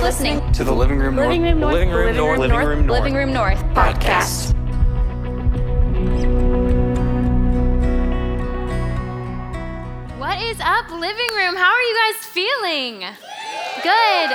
listening to the Living Room North. Living Room North. Living Room North. Living Room North. Living Room North podcast. What is up, living room? How are you guys feeling? Good.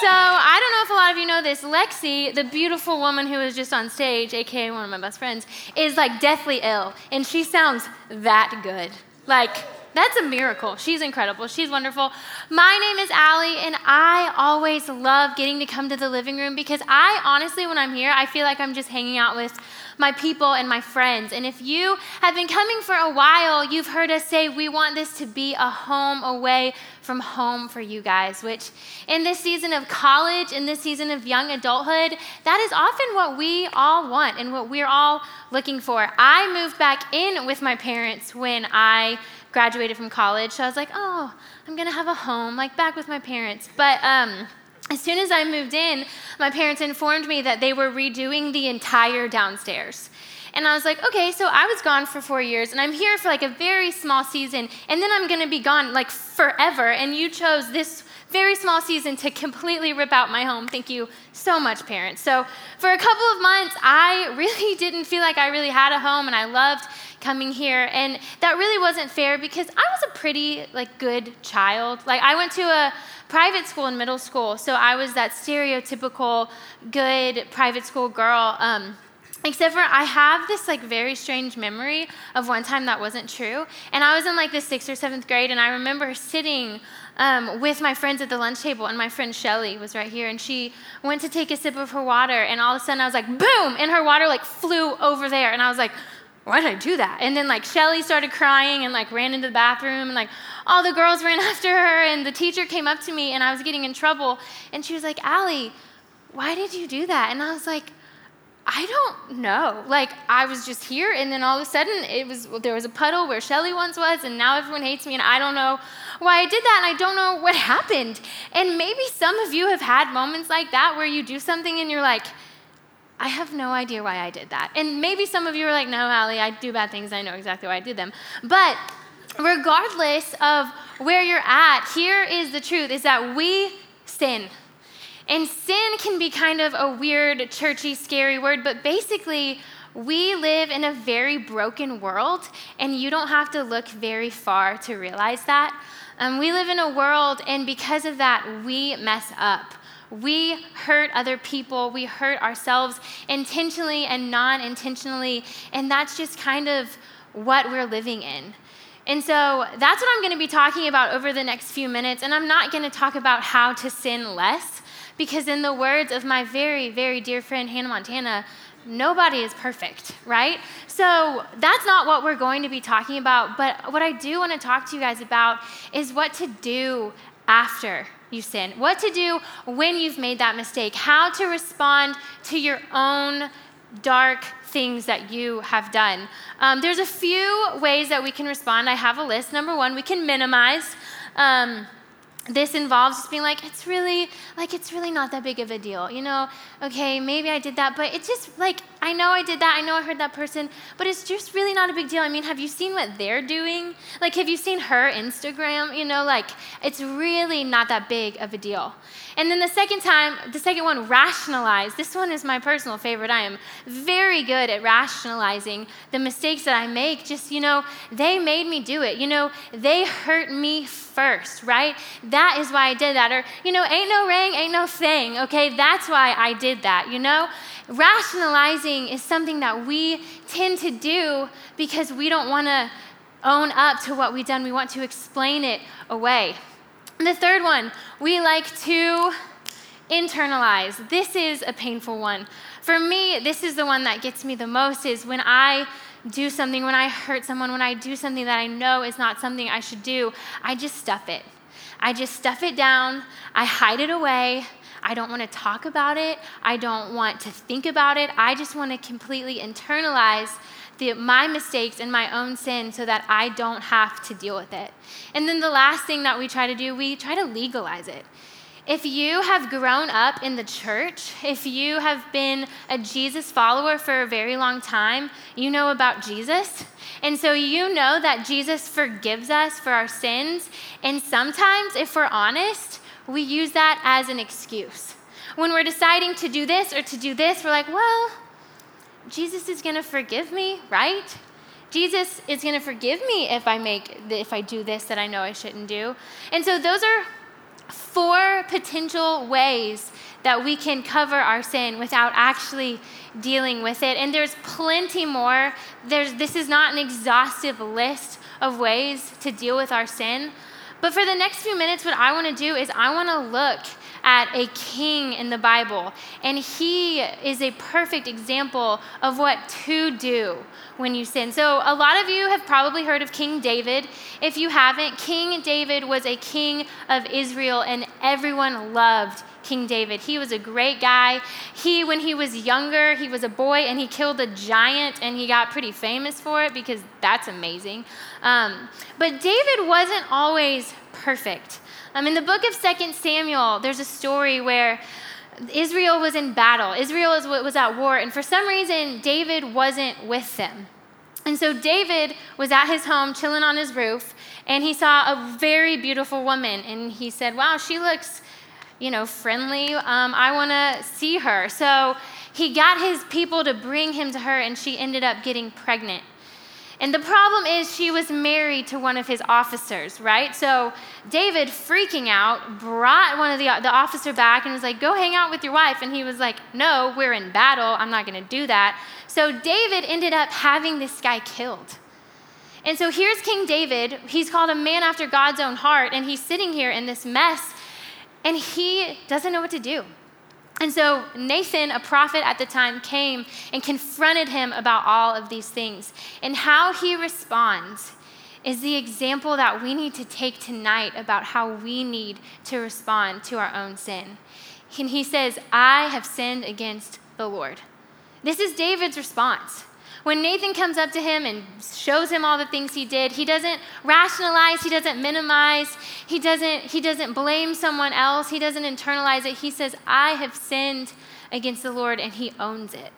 So, I don't know if a lot of you know this. Lexi, the beautiful woman who was just on stage, aka one of my best friends, is like deathly ill, and she sounds that good. Like, that's a miracle. She's incredible. She's wonderful. My name is Allie, I always love getting to come to the living room because I honestly, when I'm here, I feel like I'm just hanging out with my people and my friends. And if you have been coming for a while, you've heard us say we want this to be a home away from home for you guys, which in this season of college, in this season of young adulthood, that is often what we all want and what we're all looking for. I moved back in with my parents when I graduated from college, so I was like, oh, I'm gonna have a home, like back with my parents. But um, as soon as I moved in, my parents informed me that they were redoing the entire downstairs. And I was like, okay, so I was gone for four years, and I'm here for like a very small season, and then I'm gonna be gone like forever. And you chose this very small season to completely rip out my home. Thank you so much, parents. So for a couple of months, I really didn't feel like I really had a home, and I loved coming here. And that really wasn't fair because I was a pretty like good child. Like I went to a private school in middle school, so I was that stereotypical good private school girl. Um, Except for I have this like very strange memory of one time that wasn't true. And I was in like the sixth or seventh grade, and I remember sitting um, with my friends at the lunch table, and my friend Shelly was right here, and she went to take a sip of her water, and all of a sudden I was like, boom, and her water like flew over there, and I was like, why did I do that? And then like Shelly started crying and like ran into the bathroom and like all the girls ran after her and the teacher came up to me and I was getting in trouble and she was like, Allie, why did you do that? And I was like, I don't know. Like I was just here and then all of a sudden it was there was a puddle where Shelly once was and now everyone hates me and I don't know why I did that and I don't know what happened. And maybe some of you have had moments like that where you do something and you're like, I have no idea why I did that. And maybe some of you are like, no, Allie, I do bad things. I know exactly why I did them. But regardless of where you're at, here is the truth is that we sin. And sin can be kind of a weird, churchy, scary word, but basically, we live in a very broken world, and you don't have to look very far to realize that. Um, we live in a world, and because of that, we mess up. We hurt other people, we hurt ourselves intentionally and non intentionally, and that's just kind of what we're living in. And so that's what I'm going to be talking about over the next few minutes. And I'm not going to talk about how to sin less, because in the words of my very, very dear friend Hannah Montana, nobody is perfect, right? So that's not what we're going to be talking about. But what I do want to talk to you guys about is what to do after you sin, what to do when you've made that mistake, how to respond to your own dark things that you have done. Um, there's a few ways that we can respond. I have a list. Number one, we can minimize. Um, this involves just being like, it's really, like, it's really not that big of a deal. You know, okay, maybe I did that, but it's just like, I know I did that, I know I heard that person, but it's just really not a big deal. I mean, have you seen what they're doing? Like, have you seen her Instagram? You know, like, it's really not that big of a deal. And then the second time, the second one, rationalize. This one is my personal favorite. I am very good at rationalizing the mistakes that I make. Just, you know, they made me do it. You know, they hurt me first, right? That is why I did that. Or, you know, ain't no ring, ain't no thing, okay? That's why I did that, you know? Rationalizing is something that we tend to do because we don't want to own up to what we've done. We want to explain it away. And the third one, we like to internalize. This is a painful one. For me, this is the one that gets me the most is when I do something, when I hurt someone, when I do something that I know is not something I should do, I just stuff it. I just stuff it down, I hide it away. I don't want to talk about it. I don't want to think about it. I just want to completely internalize the, my mistakes and my own sin so that I don't have to deal with it. And then the last thing that we try to do, we try to legalize it. If you have grown up in the church, if you have been a Jesus follower for a very long time, you know about Jesus. And so you know that Jesus forgives us for our sins. And sometimes, if we're honest, we use that as an excuse. When we're deciding to do this or to do this, we're like, well, Jesus is going to forgive me, right? Jesus is going to forgive me if I make if I do this that I know I shouldn't do. And so those are four potential ways that we can cover our sin without actually dealing with it. And there's plenty more. There's, this is not an exhaustive list of ways to deal with our sin. But for the next few minutes, what I want to do is I want to look at a king in the Bible, and he is a perfect example of what to do when you sin. So, a lot of you have probably heard of King David. If you haven't, King David was a king of Israel, and everyone loved King David. He was a great guy. He, when he was younger, he was a boy and he killed a giant and he got pretty famous for it because that's amazing. Um, but David wasn't always perfect. Um, in the book of Second Samuel, there's a story where Israel was in battle. Israel was at war, and for some reason, David wasn't with them. And so David was at his home, chilling on his roof, and he saw a very beautiful woman. And he said, Wow, she looks, you know, friendly. Um, I want to see her. So he got his people to bring him to her, and she ended up getting pregnant. And the problem is, she was married to one of his officers, right? So David, freaking out, brought one of the, the officer back and was like, Go hang out with your wife. And he was like, No, we're in battle. I'm not going to do that. So David ended up having this guy killed. And so here's King David. He's called a man after God's own heart, and he's sitting here in this mess, and he doesn't know what to do. And so Nathan, a prophet at the time, came and confronted him about all of these things. And how he responds is the example that we need to take tonight about how we need to respond to our own sin. And he says, I have sinned against the Lord. This is David's response. When Nathan comes up to him and shows him all the things he did, he doesn't rationalize, he doesn't minimize, he doesn't, he doesn't blame someone else, he doesn't internalize it. He says, I have sinned against the Lord, and he owns it.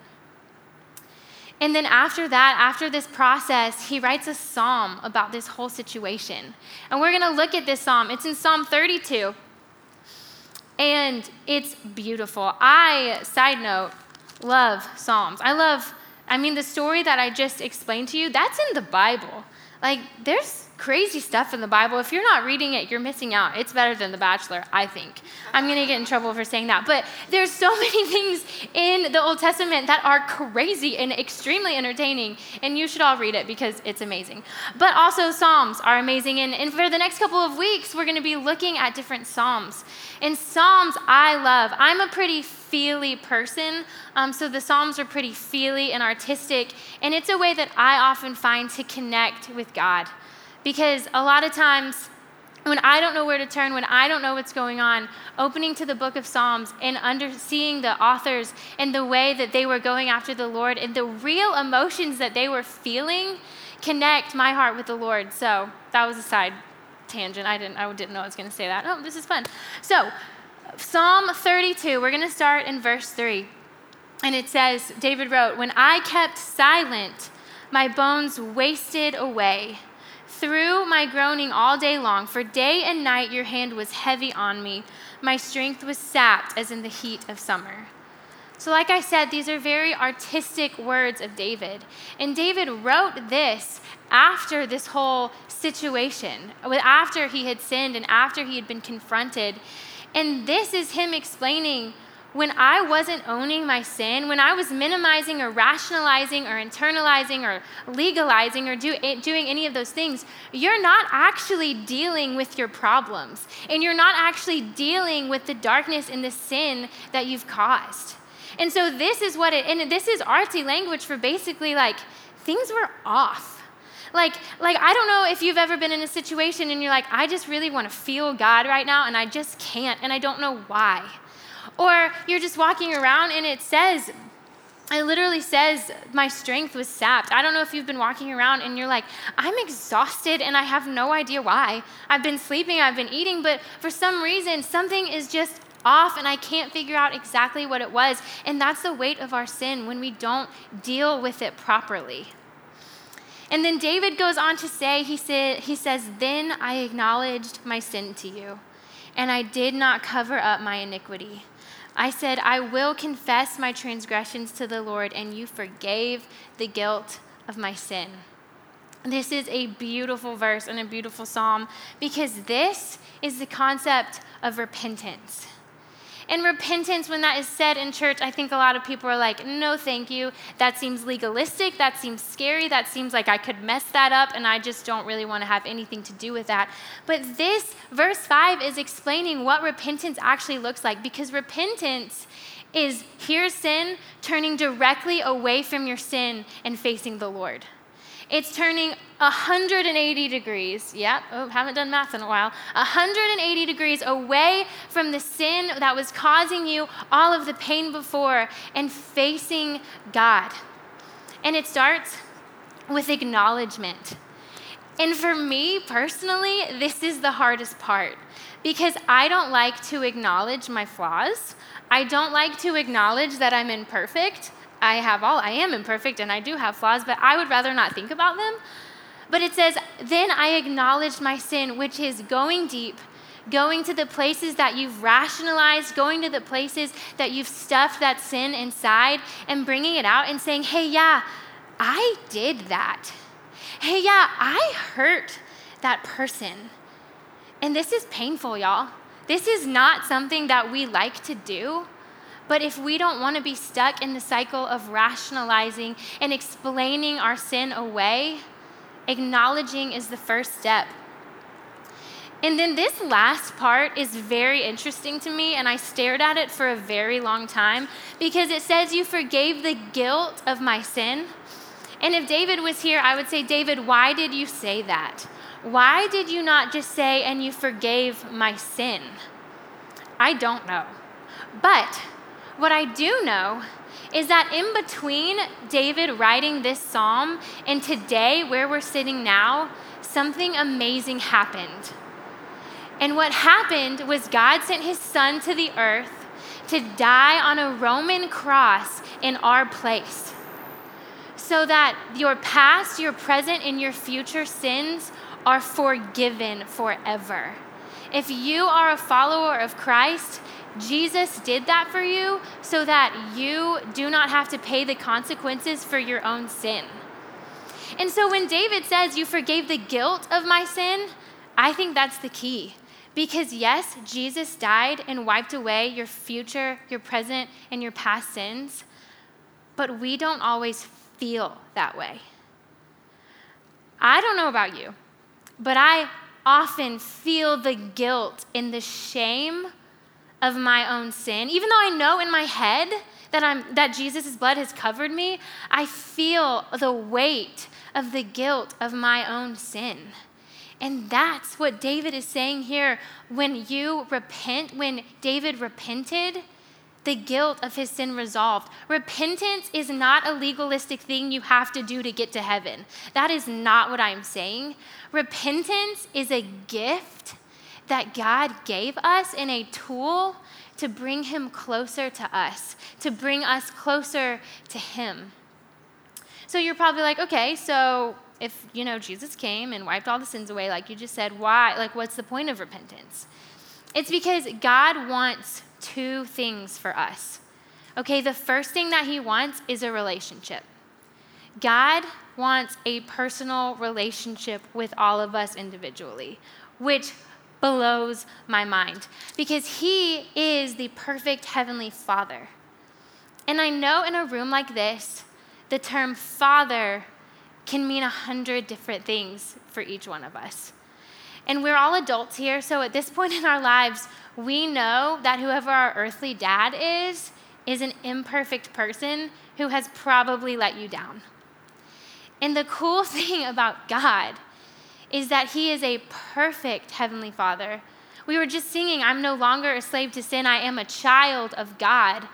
And then after that, after this process, he writes a psalm about this whole situation. And we're going to look at this psalm. It's in Psalm 32. And it's beautiful. I, side note, love psalms. I love I mean, the story that I just explained to you, that's in the Bible. Like, there's crazy stuff in the Bible. If you're not reading it, you're missing out. It's better than The Bachelor, I think. I'm going to get in trouble for saying that. But there's so many things in the Old Testament that are crazy and extremely entertaining, and you should all read it because it's amazing. But also, Psalms are amazing. And, and for the next couple of weeks, we're going to be looking at different Psalms. And Psalms, I love. I'm a pretty feely person, um, so the Psalms are pretty feely and artistic, and it's a way that I often find to connect with God. Because a lot of times, when I don't know where to turn, when I don't know what's going on, opening to the book of Psalms and under seeing the authors and the way that they were going after the Lord and the real emotions that they were feeling connect my heart with the Lord. So that was a side tangent. I didn't I didn't know I was going to say that. Oh, this is fun. So, Psalm 32, we're going to start in verse 3. And it says, David wrote, "When I kept silent, my bones wasted away through my groaning all day long, for day and night your hand was heavy on me. My strength was sapped as in the heat of summer. So, like I said, these are very artistic words of David. And David wrote this after this whole situation, after he had sinned and after he had been confronted. And this is him explaining when I wasn't owning my sin, when I was minimizing or rationalizing or internalizing or legalizing or do, eh, doing any of those things, you're not actually dealing with your problems. And you're not actually dealing with the darkness and the sin that you've caused. And so this is what it, and this is artsy language for basically like things were off. Like, like I don't know if you've ever been in a situation and you're like, I just really want to feel God right now and I just can't and I don't know why. Or you're just walking around and it says, it literally says, My strength was sapped. I don't know if you've been walking around and you're like, I'm exhausted and I have no idea why. I've been sleeping, I've been eating, but for some reason, something is just off and I can't figure out exactly what it was. And that's the weight of our sin when we don't deal with it properly. And then David goes on to say, he, say, he says, Then I acknowledged my sin to you and I did not cover up my iniquity. I said, I will confess my transgressions to the Lord, and you forgave the guilt of my sin. This is a beautiful verse and a beautiful psalm because this is the concept of repentance. And repentance, when that is said in church, I think a lot of people are like, no, thank you. That seems legalistic. That seems scary. That seems like I could mess that up, and I just don't really want to have anything to do with that. But this, verse 5, is explaining what repentance actually looks like because repentance is here's sin, turning directly away from your sin and facing the Lord. It's turning 180 degrees. Yeah, oh, haven't done math in a while. 180 degrees away from the sin that was causing you all of the pain before and facing God. And it starts with acknowledgement. And for me personally, this is the hardest part because I don't like to acknowledge my flaws. I don't like to acknowledge that I'm imperfect. I have all, I am imperfect and I do have flaws, but I would rather not think about them. But it says, Then I acknowledged my sin, which is going deep, going to the places that you've rationalized, going to the places that you've stuffed that sin inside, and bringing it out and saying, Hey, yeah, I did that. Hey, yeah, I hurt that person. And this is painful, y'all. This is not something that we like to do. But if we don't want to be stuck in the cycle of rationalizing and explaining our sin away, acknowledging is the first step. And then this last part is very interesting to me, and I stared at it for a very long time because it says, You forgave the guilt of my sin. And if David was here, I would say, David, why did you say that? Why did you not just say, and you forgave my sin? I don't know. But what I do know is that in between David writing this psalm and today, where we're sitting now, something amazing happened. And what happened was God sent his son to the earth to die on a Roman cross in our place. So that your past, your present, and your future sins are forgiven forever. If you are a follower of Christ, Jesus did that for you so that you do not have to pay the consequences for your own sin. And so when David says, You forgave the guilt of my sin, I think that's the key. Because yes, Jesus died and wiped away your future, your present, and your past sins, but we don't always feel that way. I don't know about you, but I often feel the guilt and the shame of my own sin. Even though I know in my head that, I'm, that Jesus' blood has covered me, I feel the weight of the guilt of my own sin. And that's what David is saying here. When you repent, when David repented, the guilt of his sin resolved. Repentance is not a legalistic thing you have to do to get to heaven. That is not what I'm saying. Repentance is a gift that God gave us in a tool to bring Him closer to us, to bring us closer to Him. So you're probably like, okay, so if you know Jesus came and wiped all the sins away, like you just said, why? Like, what's the point of repentance? It's because God wants two things for us. Okay, the first thing that He wants is a relationship. God wants a personal relationship with all of us individually, which blows my mind because He is the perfect Heavenly Father. And I know in a room like this, the term Father can mean a hundred different things for each one of us. And we're all adults here, so at this point in our lives, we know that whoever our earthly dad is, is an imperfect person who has probably let you down. And the cool thing about God is that He is a perfect Heavenly Father. We were just singing, I'm no longer a slave to sin, I am a child of God.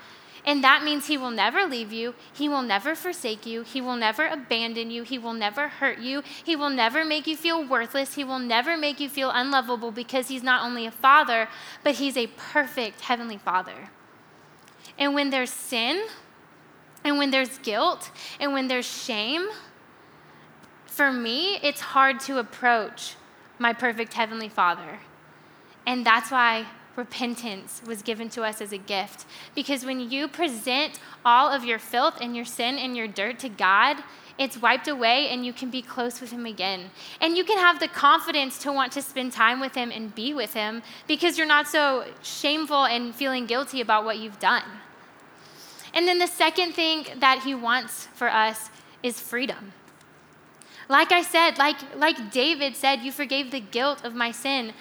And that means He will never leave you. He will never forsake you. He will never abandon you. He will never hurt you. He will never make you feel worthless. He will never make you feel unlovable because He's not only a father, but He's a perfect Heavenly Father. And when there's sin, and when there's guilt, and when there's shame, for me, it's hard to approach my perfect Heavenly Father. And that's why repentance was given to us as a gift. Because when you present all of your filth and your sin and your dirt to God, it's wiped away and you can be close with Him again. And you can have the confidence to want to spend time with Him and be with Him because you're not so shameful and feeling guilty about what you've done. And then the second thing that He wants for us is freedom. Like I said, like, like David said, you forgave the guilt of my sin.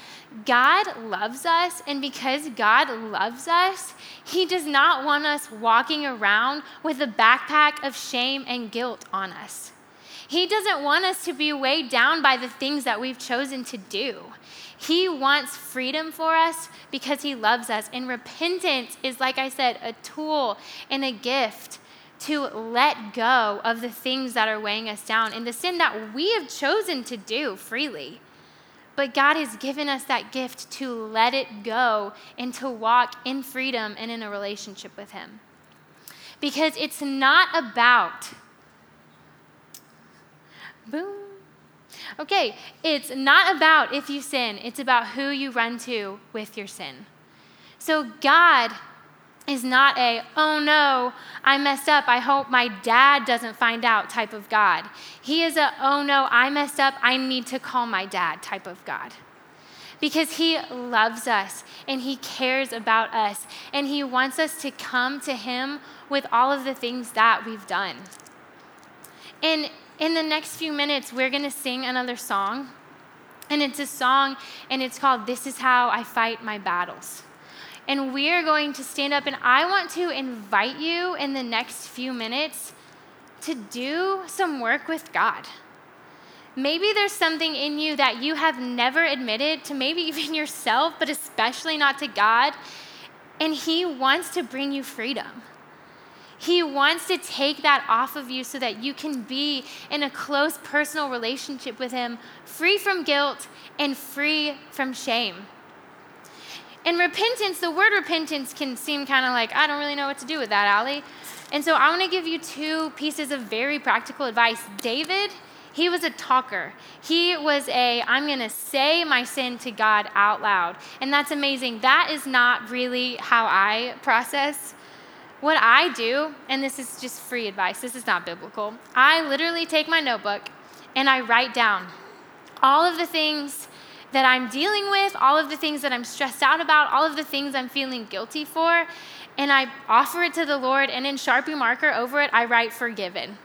God loves us, and because God loves us, He does not want us walking around with a backpack of shame and guilt on us. He doesn't want us to be weighed down by the things that we've chosen to do. He wants freedom for us because He loves us. And repentance is, like I said, a tool and a gift to let go of the things that are weighing us down and the sin that we have chosen to do freely. But God has given us that gift to let it go and to walk in freedom and in a relationship with Him. Because it's not about, boom. Okay, it's not about if you sin, it's about who you run to with your sin. So God is not a, oh no, I messed up. I hope my dad doesn't find out type of God. He is a, oh no, I messed up. I need to call my dad type of God. Because he loves us and he cares about us and he wants us to come to him with all of the things that we've done. And in the next few minutes, we're to sing another song. And it's a song and it's called This Is How I Fight My Battles and we are going to stand up. And I want to invite you in the next few minutes to do some work with God. Maybe there's something in you that you have never admitted to, maybe even yourself, but especially not to God. And He wants to bring you freedom. He wants to take that off of you so that you can be in a close personal relationship with Him, free from guilt and free from shame. And repentance, the word repentance can seem kind of like, I don't really know what to do with that, Allie. And so I want to give you two pieces of very practical advice. David, he was a talker. He was a, I'm going to say my sin to God out loud. And that's amazing. That is not really how I process. What I do, and this is just free advice, this is not biblical. I literally take my notebook and I write down all of the things that I'm dealing with, all of the things that I'm stressed out about, all of the things I'm feeling guilty for, and I offer it to the Lord, and in Sharpie marker over it, I write forgiven.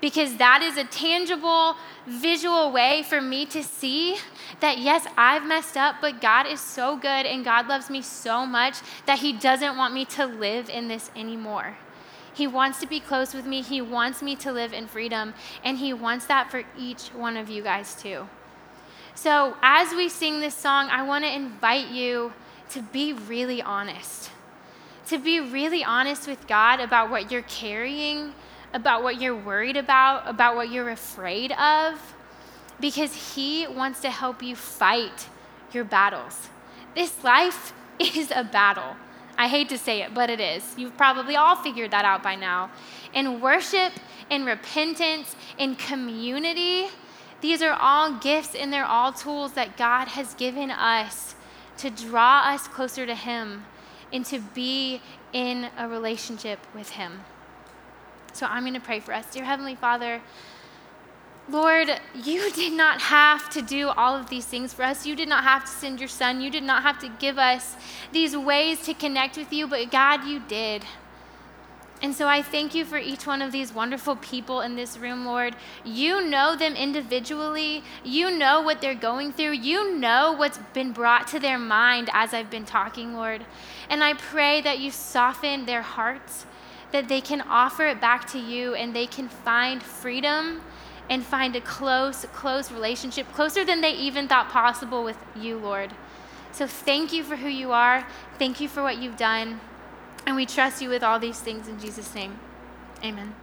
Because that is a tangible, visual way for me to see that yes, I've messed up, but God is so good and God loves me so much that He doesn't want me to live in this anymore. He wants to be close with me. He wants me to live in freedom. And He wants that for each one of you guys, too. So, as we sing this song, I want to invite you to be really honest. To be really honest with God about what you're carrying, about what you're worried about, about what you're afraid of, because He wants to help you fight your battles. This life is a battle. I hate to say it, but it is. You've probably all figured that out by now. In worship, in repentance, in community, these are all gifts and they're all tools that God has given us to draw us closer to Him and to be in a relationship with Him. So I'm going to pray for us. Dear Heavenly Father, Lord, you did not have to do all of these things for us. You did not have to send your son. You did not have to give us these ways to connect with you, but God, you did. And so I thank you for each one of these wonderful people in this room, Lord. You know them individually. You know what they're going through. You know what's been brought to their mind as I've been talking, Lord. And I pray that you soften their hearts, that they can offer it back to you and they can find freedom and find a close, close relationship, closer than they even thought possible with you, Lord. So thank you for who you are. Thank you for what you've done. And we trust you with all these things in Jesus' name. Amen.